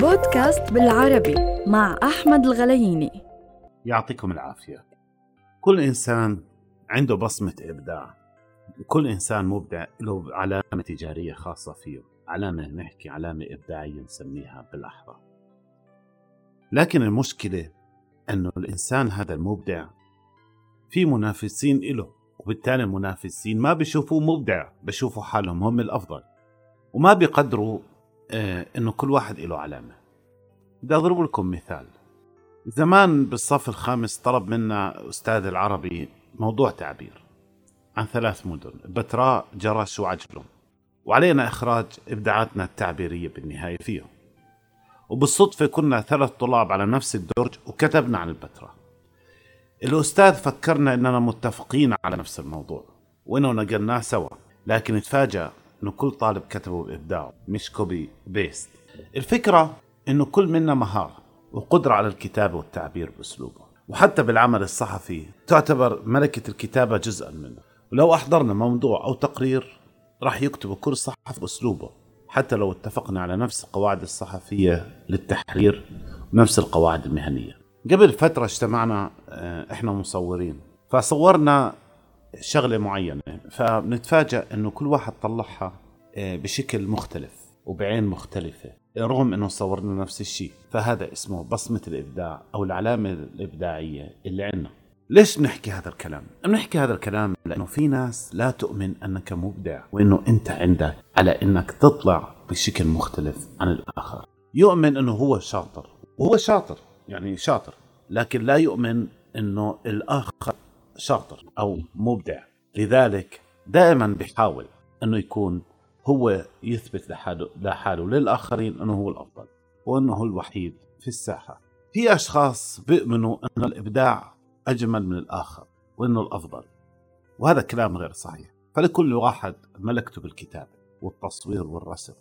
بودكاست بالعربي مع أحمد الغلييني يعطيكم العافية. كل إنسان عنده بصمة إبداع. كل إنسان مبدع له علامة تجارية خاصة فيه علامة نحكي علامة إبداعية نسميها بالأحرى. لكن المشكلة أنه الإنسان هذا المبدع في منافسين إله وبالتالي المنافسين ما بيشوفوه مبدع بيشوفوا حالهم هم الأفضل وما بيقدروا إنه كل واحد له علامة. بدي أضرب لكم مثال. زمان بالصف الخامس طلب منا أستاذ العربي موضوع تعبير عن ثلاث مدن بتراء جرش وعجلون. وعلينا إخراج إبداعاتنا التعبيرية بالنهاية فيهم. وبالصدفة كنا ثلاث طلاب على نفس الدرج وكتبنا عن البتراء. الأستاذ فكرنا إننا متفقين على نفس الموضوع وإنه نقلناه سوا لكن تفاجأ إنه كل طالب كتبه بإبداعه مش copy paste الفكرة إنه كل منا مهارة وقدرة على الكتابة والتعبير بأسلوبه. وحتى بالعمل الصحفي تعتبر ملكة الكتابة جزءا منه. ولو أحضرنا موضوع أو تقرير راح يكتبه كل صحفي بأسلوبه. حتى لو اتفقنا على نفس القواعد الصحفية للتحرير ونفس القواعد المهنية. قبل فترة اجتمعنا آه، إحنا مصورين. فصورنا شغلة معينة فبنتفاجئ إنه كل واحد طلعها آه، بشكل مختلف وبعين مختلفة رغم إنه صورنا نفس الشيء فهذا اسمه بصمة الإبداع أو العلامة الإبداعية اللي عندنا ليش نحكي هذا الكلام؟ بنحكي هذا الكلام لأنه في ناس لا تؤمن أنك مبدع وإنه أنت عندك على إنك تطلع بشكل مختلف عن الآخر. يؤمن إنه هو شاطر وهو شاطر يعني شاطر لكن لا يؤمن إنه الآخر شاطر أو مبدع. لذلك دائما بيحاول إنه يكون هو يثبت لحاله لحاله للآخرين إنه هو الأفضل وإنه هو الوحيد في الساحة. في أشخاص بيؤمنوا ان الإبداع أجمل من الآخر وإنه الأفضل. وهذا كلام غير صحيح. فلكل واحد ملكته بالكتابه والتصوير والرسم.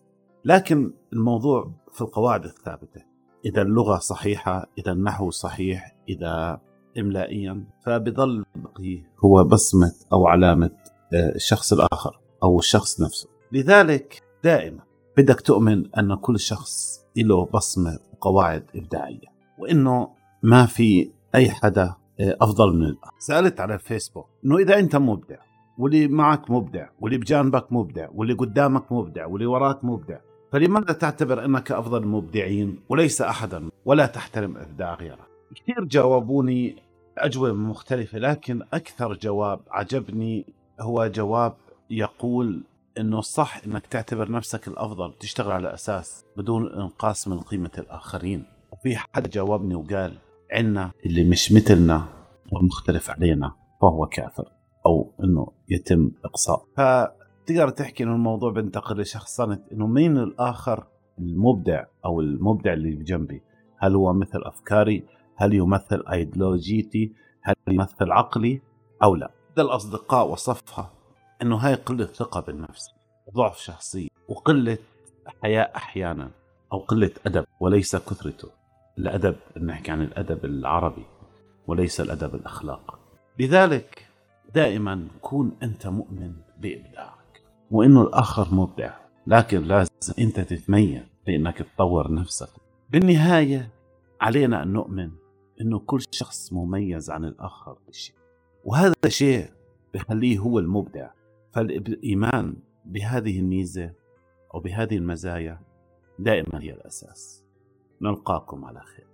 لكن الموضوع في القواعد الثابتة. إذا اللغة صحيحة إذا النحو صحيح إذا إملائيا فبظل بقي هو بصمة أو علامة آه، الشخص الآخر أو الشخص نفسه. لذلك دائما بدك تؤمن أن كل شخص له بصمة وقواعد إبداعية وإنه ما في أي حدا آه، أفضل من الآخر. سألت على الفيسبوك إنه إذا أنت مبدع واللي معك مبدع واللي بجانبك مبدع واللي قدامك مبدع واللي وراك مبدع فلماذا تعتبر أنك أفضل المبدعين وليس أحدا؟ ولا تحترم إبداع غيرك. كثير جاوبوني أجوبة مختلفة لكن أكثر جواب عجبني هو جواب يقول إنه صح إنك تعتبر نفسك الأفضل تشتغل على أساس بدون إنقاص من قيمة الآخرين. وفي حد جاوبني وقال عنا اللي مش مثلنا ومختلف علينا فهو كافر أو إنه يتم إقصاء. فتقدر تحكي إنه الموضوع بينتقل لشخصنه إنه مين الآخر المبدع أو المبدع اللي بجنبي هل هو مثل أفكاري؟ هل يمثل ايديولوجيتي؟ هل يمثل عقلي أو لا؟ ده الاصدقاء وصفها انه هاي قلة ثقة بالنفس ضعف شخصية وقلة حياء أحيانا أو قلة ادب وليس كثرته. الادب نحكي عن الادب العربي وليس الادب الاخلاق. لذلك دائما كون انت مؤمن بإبداعك وإنه الآخر مبدع لكن لازم انت تتميز بإنك تطور نفسك. بالنهاية علينا أن نؤمن إنه كل شخص مميز عن الآخر بشيء وهذا الشيء بخليه هو المبدع. فالإيمان بهذه الميزه أو بهذه المزايا دائما هي الأساس. نلقاكم على خير.